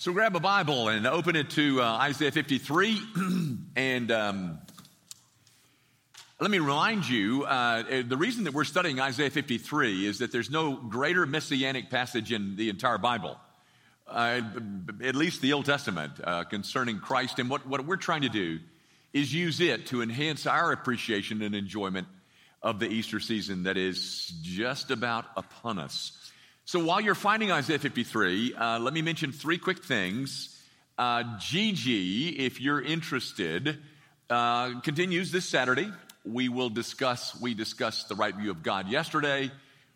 So grab a Bible and open it to uh, Isaiah 53. and um, let me remind you uh, the reason that we're studying Isaiah 53 is that there's no greater messianic passage in the entire Bible, uh, at least the Old Testament, uh, concerning Christ. And what, what we're trying to do is use it to enhance our appreciation and enjoyment of the Easter season that is just about upon us. So while you're finding Isaiah 53, uh, let me mention three quick things. Uh, Gigi, if you're interested, uh, continues this Saturday. We will discuss, we discussed the right view of God yesterday.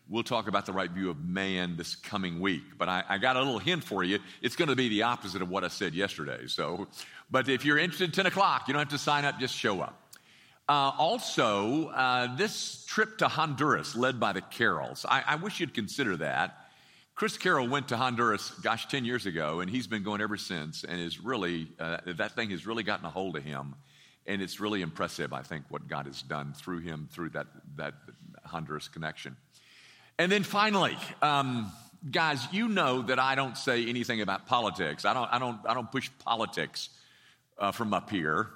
We'll talk about the right view of man this coming week. But I, I got a little hint for you. It's going to be the opposite of what I said yesterday. So, but if you're interested, 10 o'clock, you don't have to sign up, just show up. Uh, also, uh, this trip to Honduras led by the Carrolls, I, I wish you'd consider that. Chris Carroll went to Honduras, gosh, 10 years ago, and he's been going ever since, and is really, uh, that thing has really gotten a hold of him. And it's really impressive, I think, what God has done through him, through that, that Honduras connection. And then finally, um, guys, you know that I don't say anything about politics. I don't, I don't, I don't push politics uh, from up here.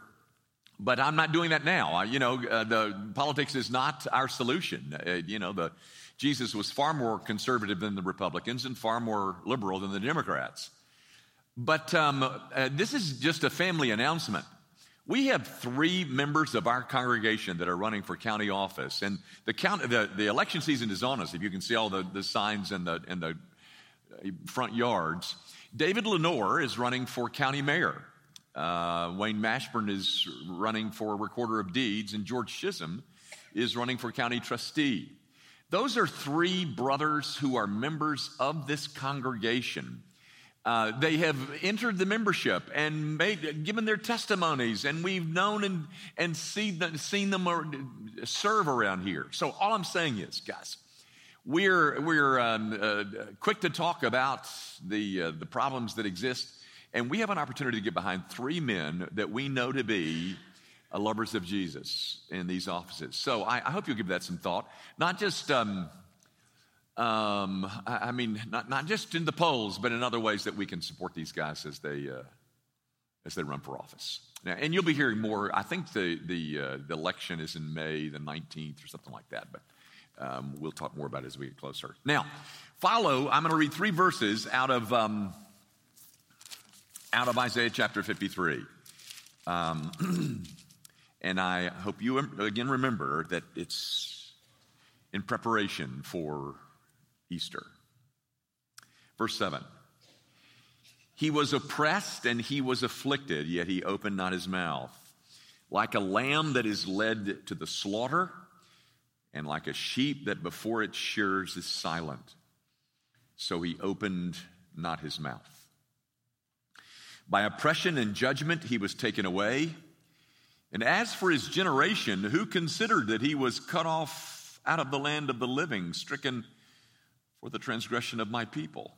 But I'm not doing that now. I, you know, uh, the politics is not our solution. Uh, you know, the Jesus was far more conservative than the Republicans and far more liberal than the Democrats. But um, uh, this is just a family announcement. We have three members of our congregation that are running for county office, and the, count, the, the election season is on us. If you can see all the, the signs in the, in the uh, front yards, David Lenore is running for county mayor. Uh, Wayne Mashburn is running for recorder of deeds, and George Chisholm is running for county trustee. Those are three brothers who are members of this congregation. Uh, they have entered the membership and made, given their testimonies, and we've known and, and seen them, seen them serve around here. So, all I'm saying is, guys, we're, we're um, uh, quick to talk about the, uh, the problems that exist, and we have an opportunity to get behind three men that we know to be lovers of Jesus in these offices. So I, I, hope you'll give that some thought. Not just, um, um, I, I, mean, not, not just in the polls, but in other ways that we can support these guys as they, uh, as they run for office. Now, and you'll be hearing more. I think the, the, uh, the election is in May the 19th or something like that, but um, we'll talk more about it as we get closer. Now, follow, I'm going to read three verses out of, um, out of Isaiah chapter 53. And I hope you again remember that it's in preparation for Easter. Verse 7 He was oppressed and he was afflicted, yet he opened not his mouth. Like a lamb that is led to the slaughter, and like a sheep that before its shears is silent, so he opened not his mouth. By oppression and judgment he was taken away. And as for his generation, who considered that he was cut off out of the land of the living, stricken for the transgression of my people?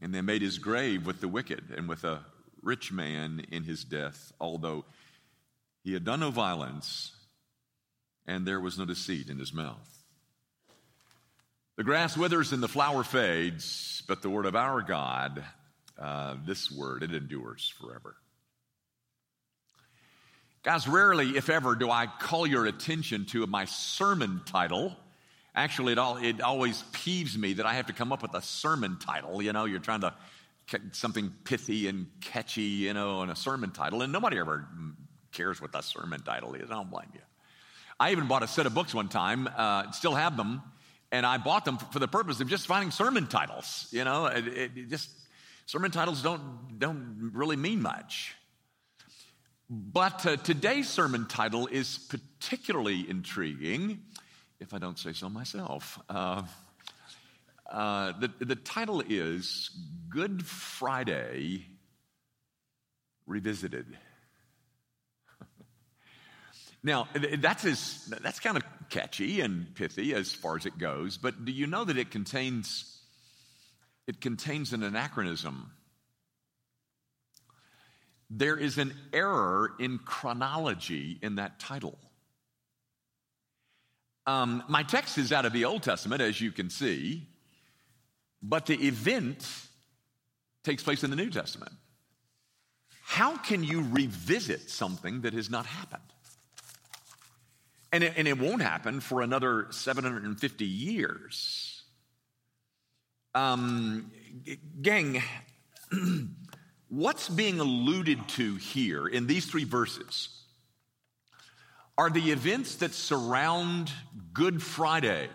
And they made his grave with the wicked and with a rich man in his death, although he had done no violence and there was no deceit in his mouth. The grass withers and the flower fades, but the word of our God, uh, this word, it endures forever. Guys, rarely, if ever, do I call your attention to my sermon title. Actually, it, all, it always peeves me that I have to come up with a sermon title. You know, you're trying to get something pithy and catchy, you know, in a sermon title, and nobody ever cares what that sermon title is. I don't blame you. I even bought a set of books one time, uh, still have them, and I bought them for the purpose of just finding sermon titles. You know, it, it just sermon titles don't don't really mean much. But uh, today's sermon title is particularly intriguing, if I don't say so myself. Uh, uh, the, the title is Good Friday Revisited. now, that's, as, that's kind of catchy and pithy as far as it goes, but do you know that it contains, it contains an anachronism? There is an error in chronology in that title. Um, my text is out of the Old Testament, as you can see, but the event takes place in the New Testament. How can you revisit something that has not happened? And it, and it won't happen for another 750 years. Um, gang, what's being alluded to here in these three verses are the events that surround Good Friday,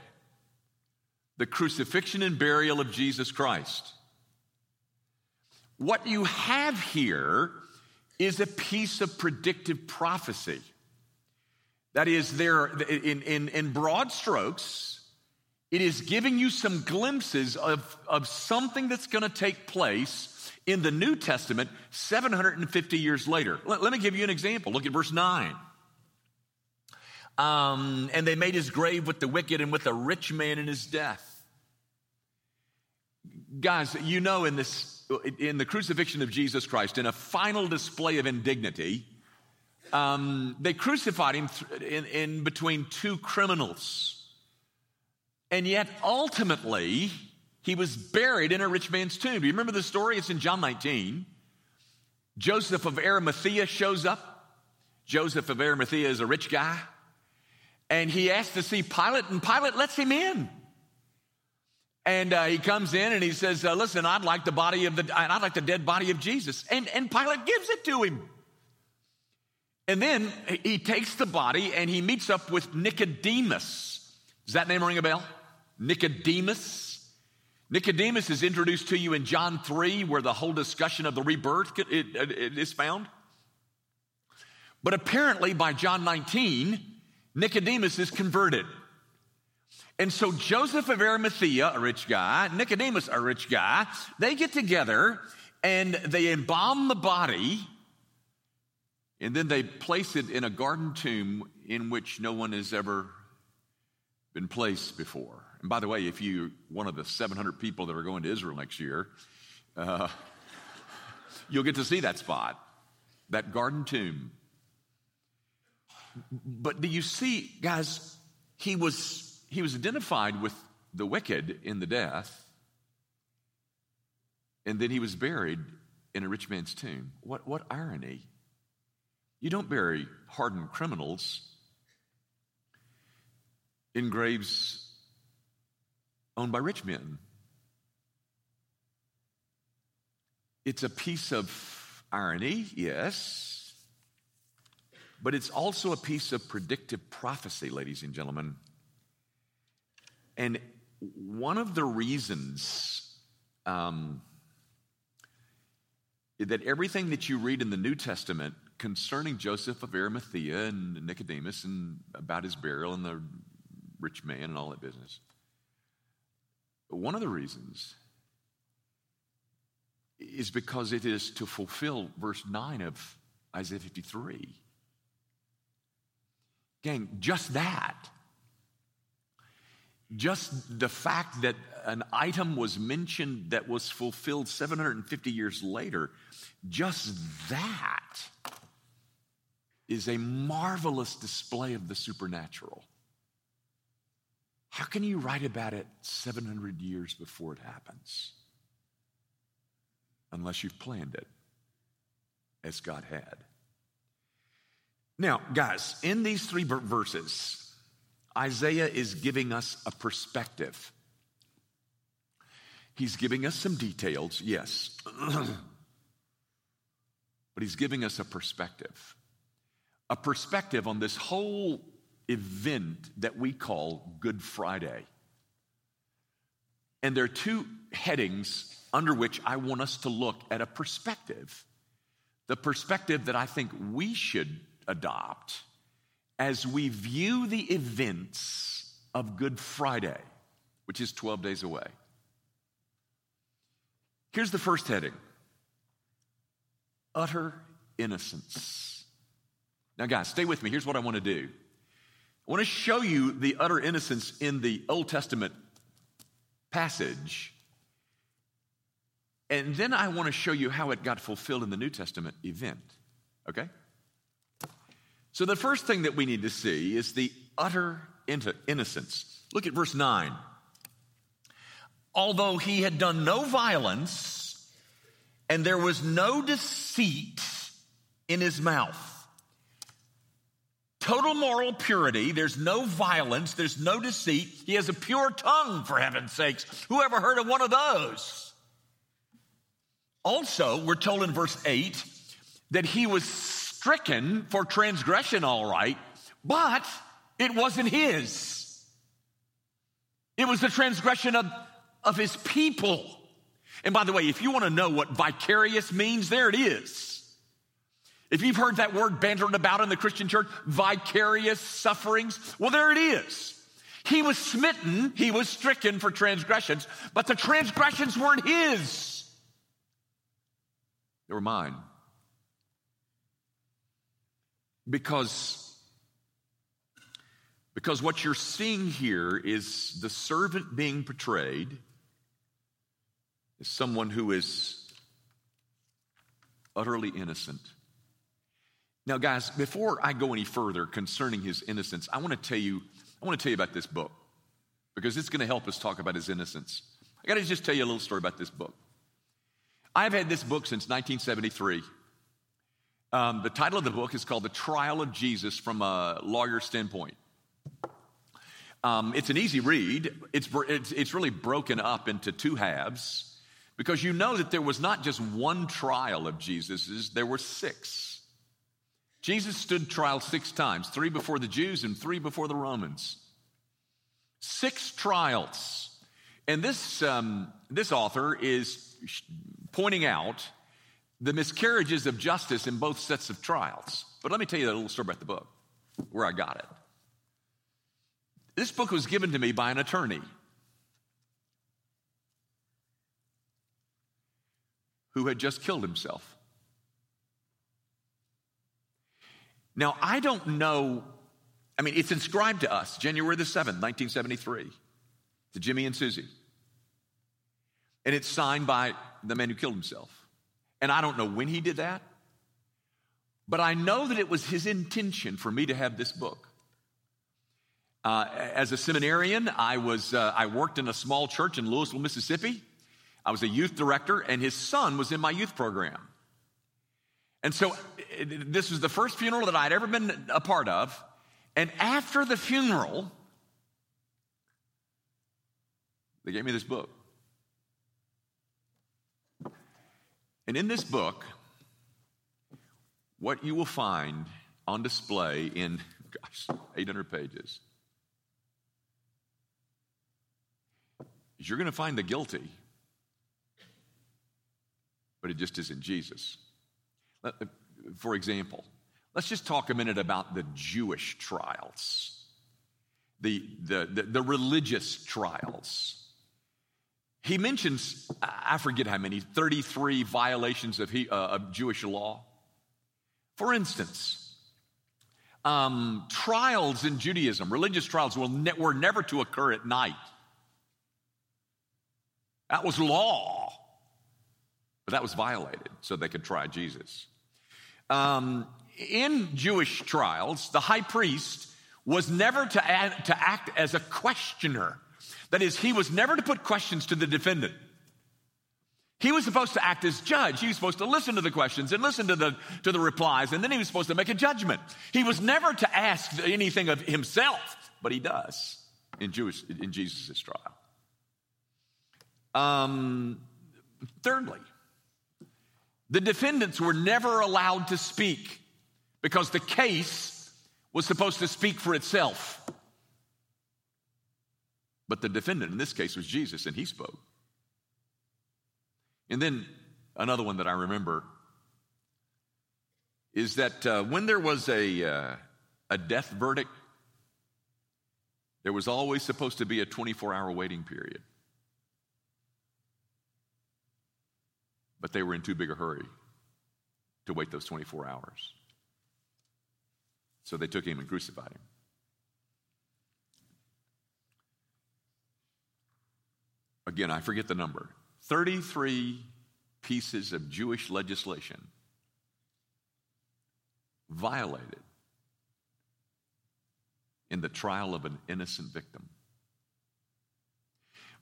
the crucifixion and burial of Jesus Christ. What you have here is a piece of predictive prophecy. That is, there in, in, in broad strokes, it is giving you some glimpses of, of something that's going to take place in the New Testament 750 years later. Let, let me give you an example. Look at verse 9. Um, and they made his grave with the wicked and with the rich man in his death. Guys, you know, in this in the crucifixion of Jesus Christ, in a final display of indignity, um, they crucified him in, in between two criminals. And yet, ultimately, he was buried in a rich man's tomb. Do you remember the story? It's in John 19. Joseph of Arimathea shows up. Joseph of Arimathea is a rich guy. And he asks to see Pilate, and Pilate lets him in. And uh, he comes in and he says, uh, "Listen, I'd like the body of the, I'd like the dead body of Jesus." And and Pilate gives it to him. And then he takes the body and he meets up with Nicodemus. Does that name ring a bell? Nicodemus. Nicodemus is introduced to you in John 3, where the whole discussion of the rebirth is found. But apparently, by John 19, Nicodemus is converted. And so Joseph of Arimathea, a rich guy, Nicodemus, a rich guy, they get together and they embalm the body and then they place it in a garden tomb in which no one has ever been placed before. And by the way, if you're one of the 700 people that are going to Israel next year, uh, you'll get to see that spot, that garden tomb. But do you see, guys, he was he was identified with the wicked in the death, and then he was buried in a rich man's tomb. What, what irony! You don't bury hardened criminals in graves owned by rich men. It's a piece of irony, yes, but it's also a piece of predictive prophecy, ladies and gentlemen. And one of the reasons um, that everything that you read in the New Testament concerning Joseph of Arimathea and Nicodemus and about his burial and the rich man and all that business, one of the reasons is because it is to fulfill verse 9 of Isaiah 53. Gang, just that just the fact that an item was mentioned that was fulfilled 750 years later, just that is a marvelous display of the supernatural. How can you write about it 700 years before it happens? Unless you've planned it as God had. Now, guys, in these three verses, Isaiah is giving us a perspective. He's giving us some details, yes, but he's giving us a perspective. A perspective on this whole event that we call Good Friday. And there are two headings under which I want us to look at a perspective. The perspective that I think we should adopt as we view the events of Good Friday, which is 12 days away. Here's the first heading utter innocence. Now, guys, stay with me. Here's what I want to do I want to show you the utter innocence in the Old Testament passage. And then I want to show you how it got fulfilled in the New Testament event. Okay? So, the first thing that we need to see is the utter innocence. Look at verse 9. Although he had done no violence, and there was no deceit in his mouth. Total moral purity. There's no violence. There's no deceit. He has a pure tongue, for heaven's sakes. Who ever heard of one of those? Also, we're told in verse 8 that he was stricken for transgression, all right, but it wasn't his. It was the transgression of, of his people. And by the way, if you want to know what vicarious means, there it is. If you've heard that word bantered about in the Christian church, vicarious sufferings, well, there it is. He was smitten, he was stricken for transgressions, but the transgressions weren't his, they were mine. Because because what you're seeing here is the servant being portrayed as someone who is utterly innocent. Now, guys, before I go any further concerning his innocence, I want to tell you, I want to tell you about this book because it's going to help us talk about his innocence. I got to just tell you a little story about this book. I've had this book since 1973. Um, the title of the book is called The Trial of Jesus from a Lawyer Standpoint. Um, it's an easy read. It's, it's, it's really broken up into two halves because you know that there was not just one trial of Jesus's, there were six. Jesus stood trial six times three before the Jews and three before the Romans. Six trials. And this, um, this author is pointing out the miscarriages of justice in both sets of trials. But let me tell you a little story about the book, where I got it. This book was given to me by an attorney who had just killed himself. Now, I don't know, I mean, it's inscribed to us January the 7th, 1973, to Jimmy and Susie. And it's signed by the man who killed himself. And I don't know when he did that, but I know that it was his intention for me to have this book. Uh, as a seminarian, I, was, uh, I worked in a small church in Louisville, Mississippi. I was a youth director, and his son was in my youth program. And so this was the first funeral that I'd ever been a part of. And after the funeral, they gave me this book. And in this book, what you will find on display in, gosh, 800 pages is you're going to find the guilty, but it just isn't Jesus. Uh, for example, let's just talk a minute about the Jewish trials, the, the, the, the religious trials. He mentions, I forget how many, 33 violations of, he, uh, of Jewish law. For instance, um, trials in Judaism, religious trials, ne- were never to occur at night. That was law, but that was violated so they could try Jesus. Um, in Jewish trials, the high priest was never to, add, to act as a questioner. That is, he was never to put questions to the defendant. He was supposed to act as judge. He was supposed to listen to the questions and listen to the, to the replies, and then he was supposed to make a judgment. He was never to ask anything of himself, but he does in, Jewish, in Jesus' trial. Um, thirdly, the defendants were never allowed to speak because the case was supposed to speak for itself. But the defendant in this case was Jesus, and he spoke. And then another one that I remember is that uh, when there was a, uh, a death verdict, there was always supposed to be a 24 hour waiting period. But they were in too big a hurry to wait those 24 hours. So they took him and crucified him. Again, I forget the number 33 pieces of Jewish legislation violated in the trial of an innocent victim.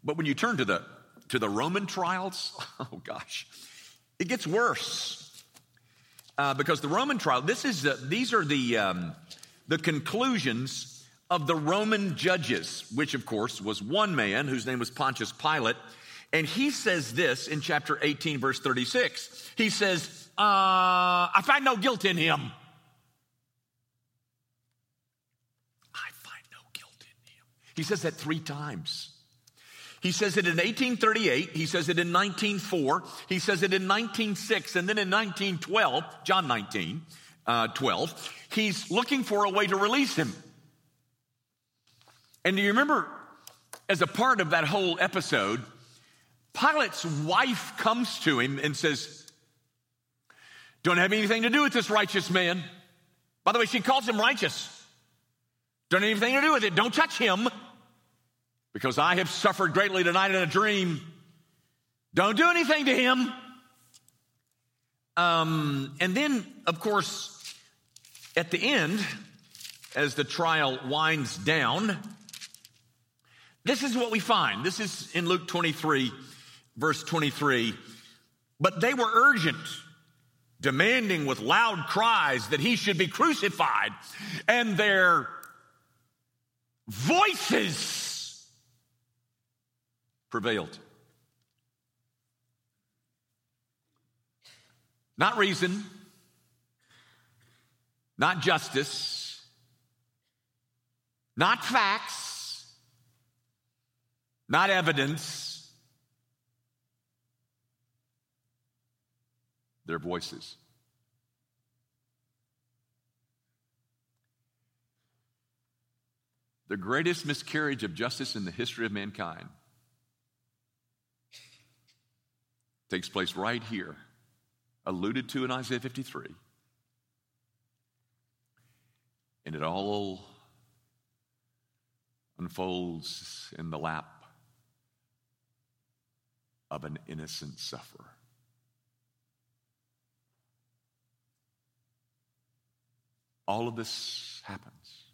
But when you turn to the to the Roman trials, oh gosh, It gets worse. Uh, because the Roman trial, this is uh, these are the um, the conclusions of the Roman judges, which of course was one man whose name was Pontius Pilate, and he says this in chapter 18, verse 36. He says, uh, "I find no guilt in him." I find no guilt in him. He says that three times. He says it in 1838, he says it in 1904, he says it in 1906, and then in 1912, John 19, uh, 12, he's looking for a way to release him. And do you remember, as a part of that whole episode, Pilate's wife comes to him and says, Don't have anything to do with this righteous man. By the way, she calls him righteous. Don't have anything to do with it. Don't touch him because I have suffered greatly tonight in a dream. Don't do anything to him. Um, and then, of course, at the end, as the trial winds down, this is what we find. This is in Luke 23, verse 23. But they were urgent, demanding with loud cries that he should be crucified, and their voices prevailed. Not reason, not justice, not facts, not evidence, their voices. The greatest miscarriage of justice in the history of mankind takes place right here, alluded to in Isaiah 53. And it all unfolds in the lap of an innocent sufferer. All of this happens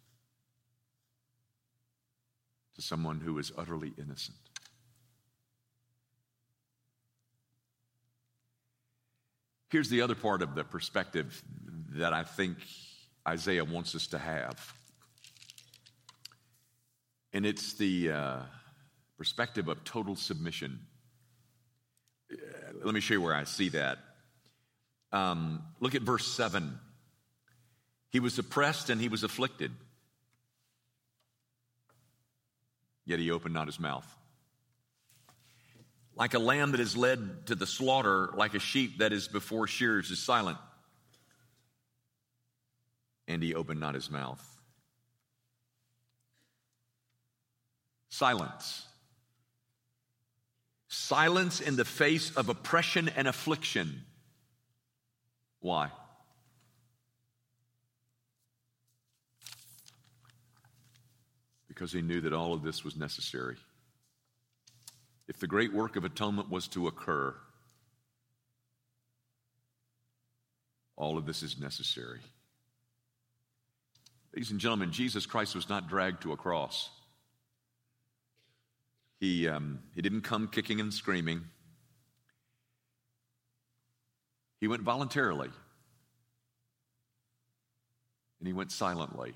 to someone who is utterly innocent. Here's the other part of the perspective that I think Isaiah wants us to have. And it's the uh, perspective of total submission. Let me show you where I see that. Um, look at verse 7. He was oppressed and he was afflicted, yet he opened not his mouth. Like a lamb that is led to the slaughter, like a sheep that is before shears is silent. And he opened not his mouth. Silence. Silence in the face of oppression and affliction. Why? Because he knew that all of this was necessary if the great work of atonement was to occur, all of this is necessary. Ladies and gentlemen, Jesus Christ was not dragged to a cross. He, um, he didn't come kicking and screaming. He went voluntarily. And he went silently.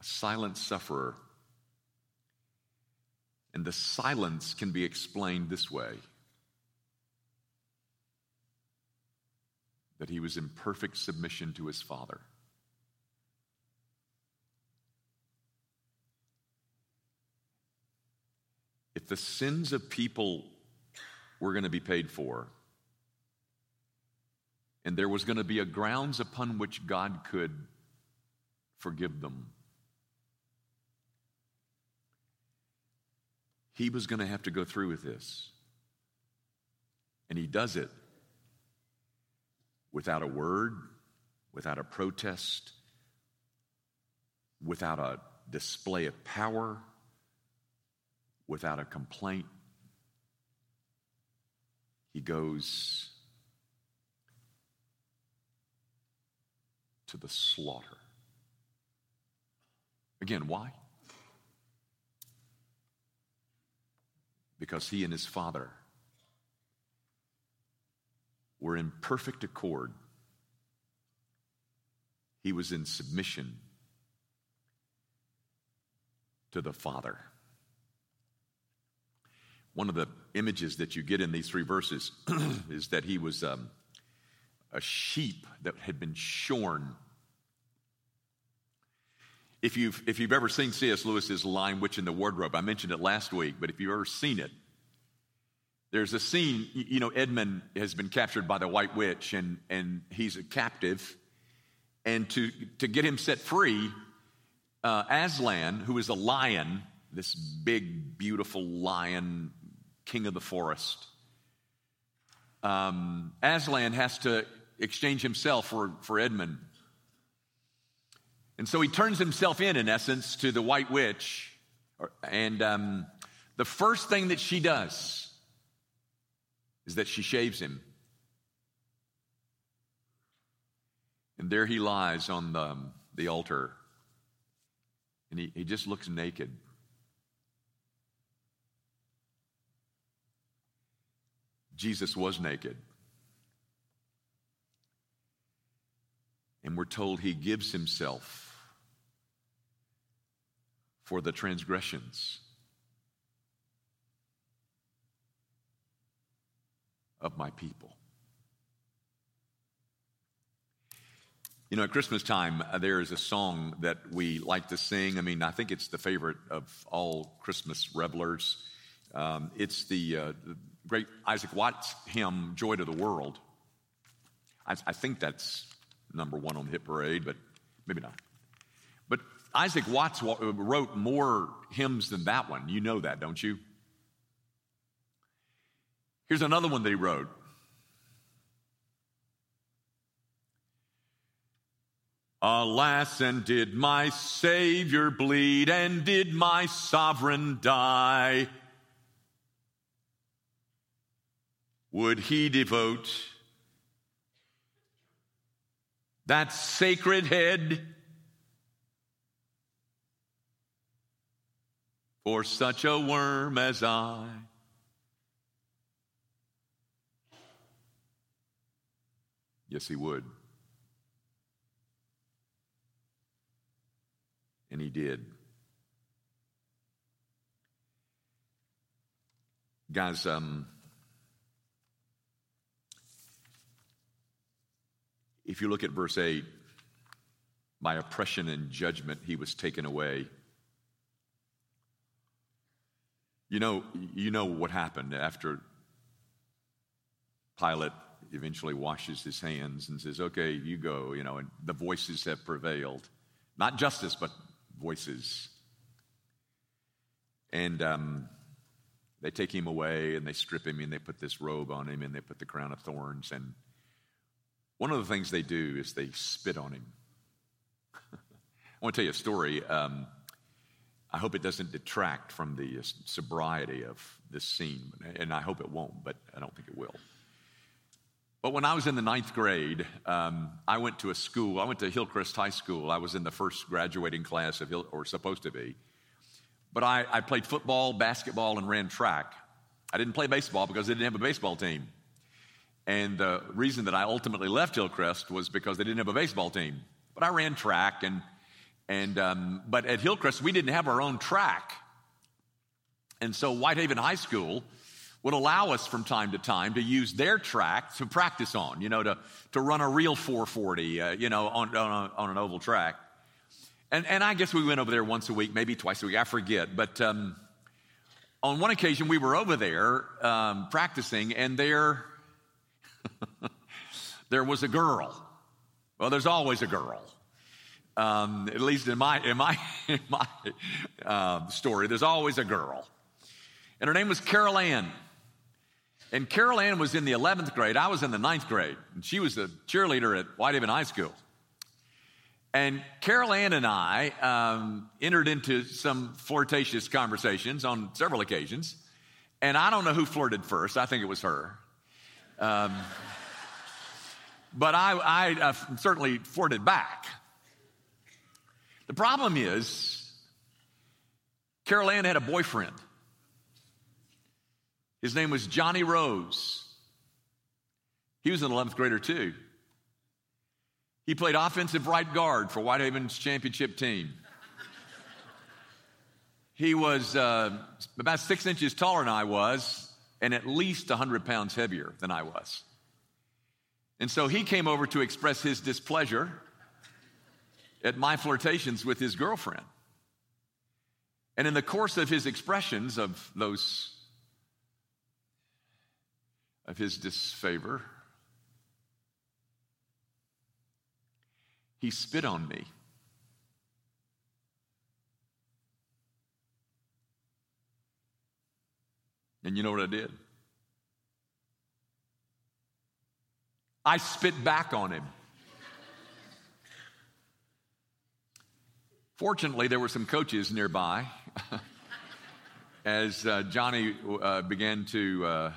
A silent sufferer and the silence can be explained this way that he was in perfect submission to his Father. If the sins of people were going to be paid for, and there was going to be a grounds upon which God could forgive them, he was going to have to go through with this. And he does it without a word, without a protest, without a display of power, without a complaint. He goes to the slaughter. Again, why? Because he and his father were in perfect accord. He was in submission to the Father. One of the images that you get in these three verses is that he was um, a sheep that had been shorn. If you've, if you've ever seen C.S. Lewis's Lion, Witch in the Wardrobe, I mentioned it last week, but if you've ever seen it, there's a scene, you know, Edmund has been captured by the White Witch and, and he's a captive. And to, to get him set free, uh, Aslan, who is a lion, this big, beautiful lion, king of the forest, um, Aslan has to exchange himself for, for Edmund. And so he turns himself in, in essence, to the White Witch. And um, the first thing that she does is that she shaves him. And there he lies on the, the altar. And he, he just looks naked. Jesus was naked. And we're told he gives himself for the transgressions of my people. You know, at Christmas time, uh, there is a song that we like to sing. I mean, I think it's the favorite of all Christmas revelers. Um, it's the, uh, the, great Isaac Watts hymn, Joy to the World. I, I think that's number one on the hit parade, but maybe not. Isaac Watts uh, wrote more hymns than that one. You know that, don't you? Here's another one that he wrote. Alas, and did my Savior bleed, and did my sovereign die? Would he devote that sacred head for such a worm as I? Yes, he would. And he did. Guys, um, if you look at verse 8, by oppression and judgment he was taken away. You know, you know what happened after Pilate eventually washes his hands and says, Okay, you go, you know, and the voices have prevailed. Not justice, but voices. And um, they take him away and they strip him and they put this robe on him and they put the crown of thorns. And one of the things they do is they spit on him. I want to tell you a story. Um, I hope it doesn't detract from the sobriety of this scene, and I hope it won't, but I don't think it will. But when I was in the ninth grade, um, I went to a school. I went to Hillcrest High School. I was in the first graduating class of Hill, or supposed to be. But I, I played football, basketball, and ran track. I didn't play baseball because they didn't have a baseball team. And the reason that I ultimately left Hillcrest was because they didn't have a baseball team. But I ran track, and and um, but at Hillcrest we didn't have our own track, and so Whitehaven High School would allow us from time to time to use their track to practice on, you know, to, to run a real 440, uh, you know, on, on, a, on, an oval track. And, and I guess we went over there once a week, maybe twice a week, I forget. But um, on one occasion, we were over there um, practicing, and there, there was a girl. Well, there's always a girl. Um, at least in my, in my, in my uh, story, there's always a girl. And her name was Carol Ann. And Carol Ann was in the 11th grade. I was in the 9th grade. And she was a cheerleader at Whitehaven High School. And Carol Ann and I um, entered into some flirtatious conversations on several occasions. And I don't know who flirted first. I think it was her. Um, but I, I uh, certainly flirted back. The problem is, Carol Ann had a boyfriend. His name was Johnny Rose. He was an 11th grader too. He played offensive right guard for Whitehaven's championship team. He was uh, about six inches taller than I was, and at least 100 pounds heavier than I was. And so he came over to express his displeasure at my flirtations with his girlfriend. And in the course of his expressions of those, of his disfavor, he spit on me. And you know what I did? I spit back on him. Fortunately, there were some coaches nearby as uh, Johnny uh, began to uh,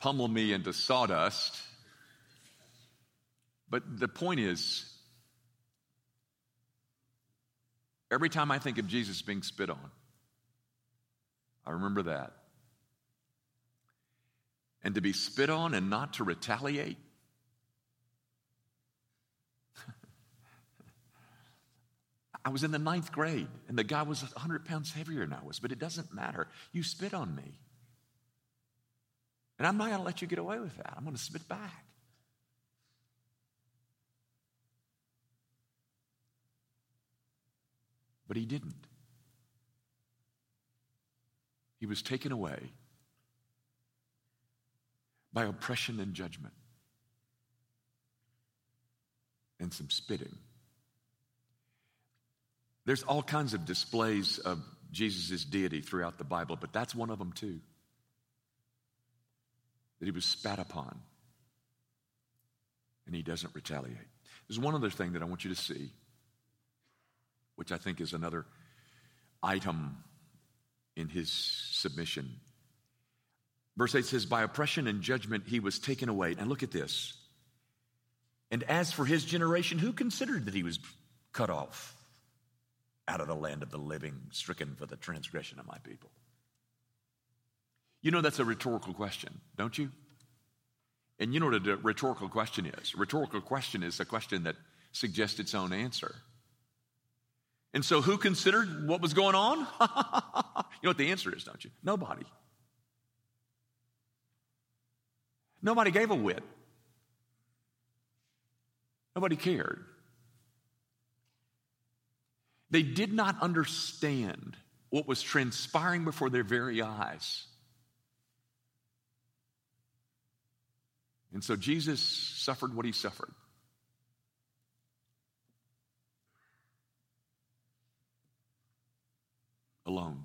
pummel me into sawdust. But the point is, every time I think of Jesus being spit on, I remember that. And to be spit on and not to retaliate I was in the ninth grade, and the guy was 100 pounds heavier than I was, but it doesn't matter. You spit on me. And I'm not going to let you get away with that. I'm going to spit back. But he didn't. He was taken away by oppression and judgment and some spitting. There's all kinds of displays of Jesus' deity throughout the Bible, but that's one of them too. That he was spat upon and he doesn't retaliate. There's one other thing that I want you to see, which I think is another item in his submission. Verse 8 says, By oppression and judgment he was taken away. And look at this. And as for his generation, who considered that he was cut off? Out of the land of the living, stricken for the transgression of my people? You know that's a rhetorical question, don't you? And you know what a rhetorical question is? A rhetorical question is a question that suggests its own answer. And so, who considered what was going on? you know what the answer is, don't you? Nobody. Nobody gave a whit. Nobody cared. They did not understand what was transpiring before their very eyes. And so Jesus suffered what he suffered. Alone.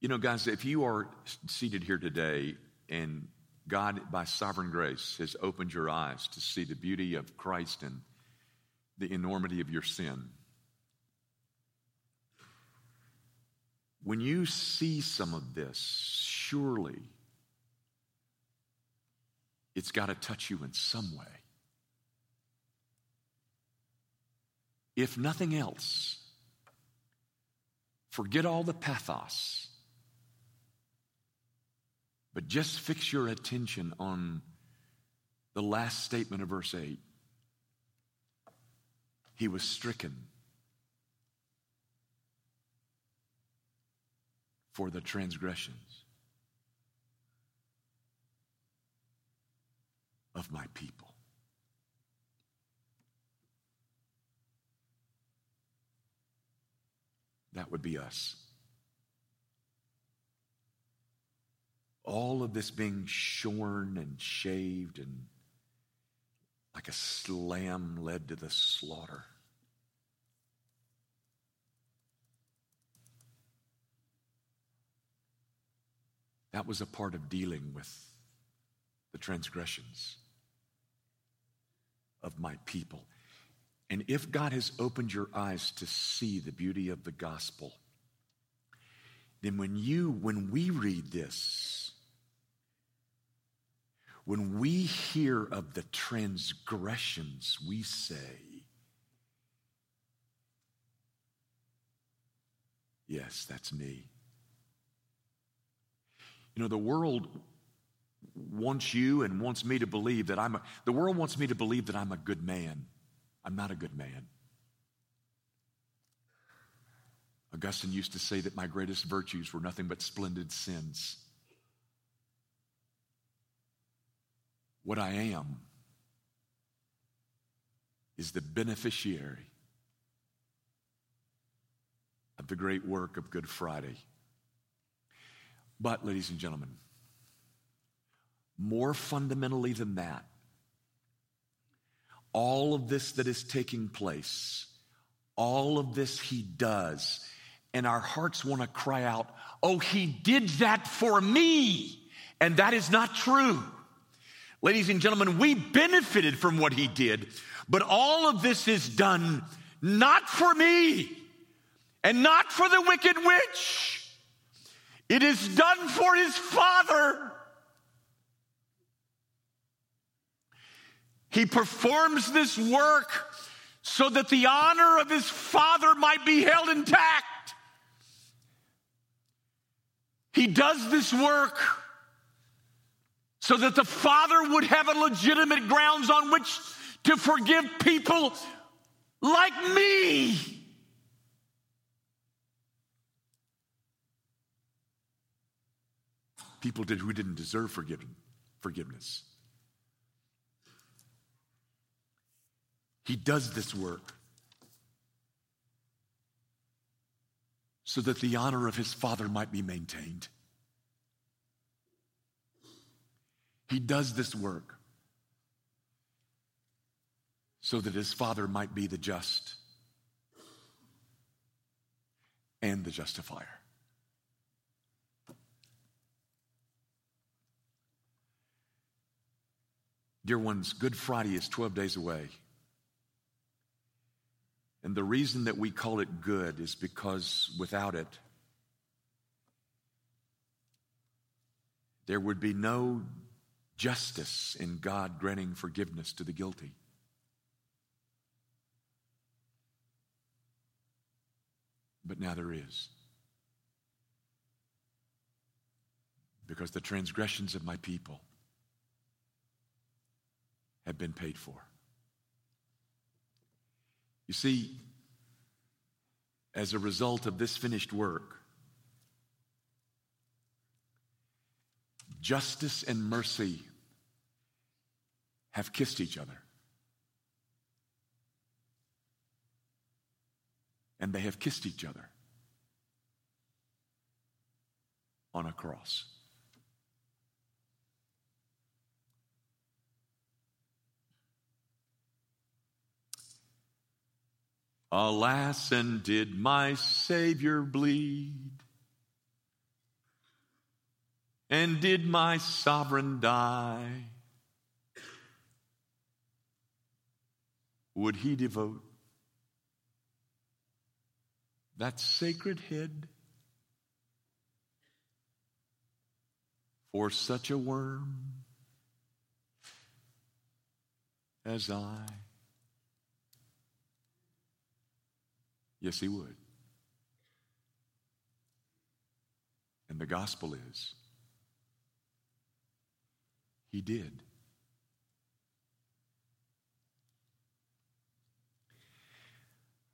You know, guys, if you are seated here today and God, by sovereign grace, has opened your eyes to see the beauty of Christ and the enormity of your sin. When you see some of this, surely it's got to touch you in some way. If nothing else, forget all the pathos but just fix your attention on the last statement of verse 8. He was stricken for the transgressions of my people. That would be us. All of this being shorn and shaved and like a lamb led to the slaughter. That was a part of dealing with the transgressions of my people. And if God has opened your eyes to see the beauty of the gospel, then when you, when we read this, when we hear of the transgressions, we say, Yes, that's me. You know, the world wants you and wants me to believe that I'm a, the world wants me to believe that I'm a good man. I'm not a good man. Augustine used to say that my greatest virtues were nothing but splendid sins. What I am is the beneficiary of the great work of Good Friday. But, ladies and gentlemen, more fundamentally than that, all of this that is taking place, all of this he does, and our hearts want to cry out, Oh, he did that for me. And that is not true. Ladies and gentlemen, we benefited from what he did, but all of this is done not for me and not for the wicked witch. It is done for his father. He performs this work so that the honor of his father might be held intact. He does this work so that the father would have a legitimate grounds on which to forgive people like me. People did who didn't deserve forgiveness. He does this work so that the honor of his father might be maintained. He does this work so that his father might be the just and the justifier. Dear ones, Good Friday is 12 days away. And the reason that we call it good is because without it, there would be no justice in God granting forgiveness to the guilty. But now there is. Because the transgressions of my people have been paid for. You see, as a result of this finished work, justice and mercy have kissed each other. And they have kissed each other on a cross. Alas, and did my Savior bleed? And did my sovereign die? Would he devote that sacred head for such a worm as I? Yes, he would. And the gospel is he did.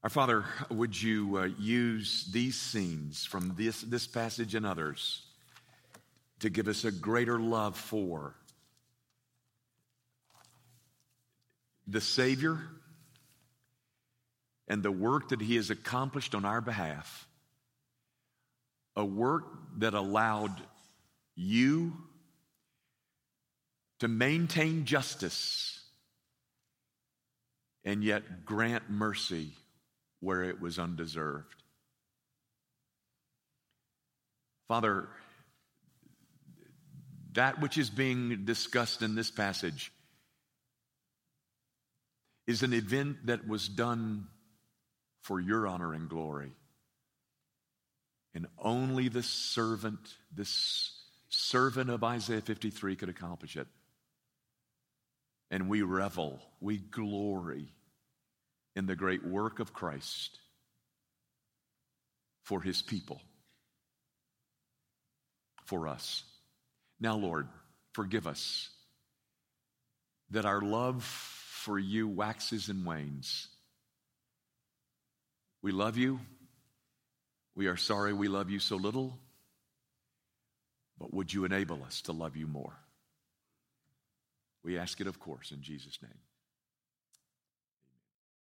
Our Father, would you uh, use these scenes from this, this passage and others to give us a greater love for the Savior? and the work that He has accomplished on our behalf, a work that allowed you to maintain justice and yet grant mercy where it was undeserved. Father, that which is being discussed in this passage is an event that was done for your honor and glory. And only the servant, this servant of Isaiah 53 could accomplish it. And we revel, we glory in the great work of Christ for his people, for us. Now, Lord, forgive us that our love for you waxes and wanes. We love you. We are sorry we love you so little, but would you enable us to love you more? We ask it, of course, in Jesus' name.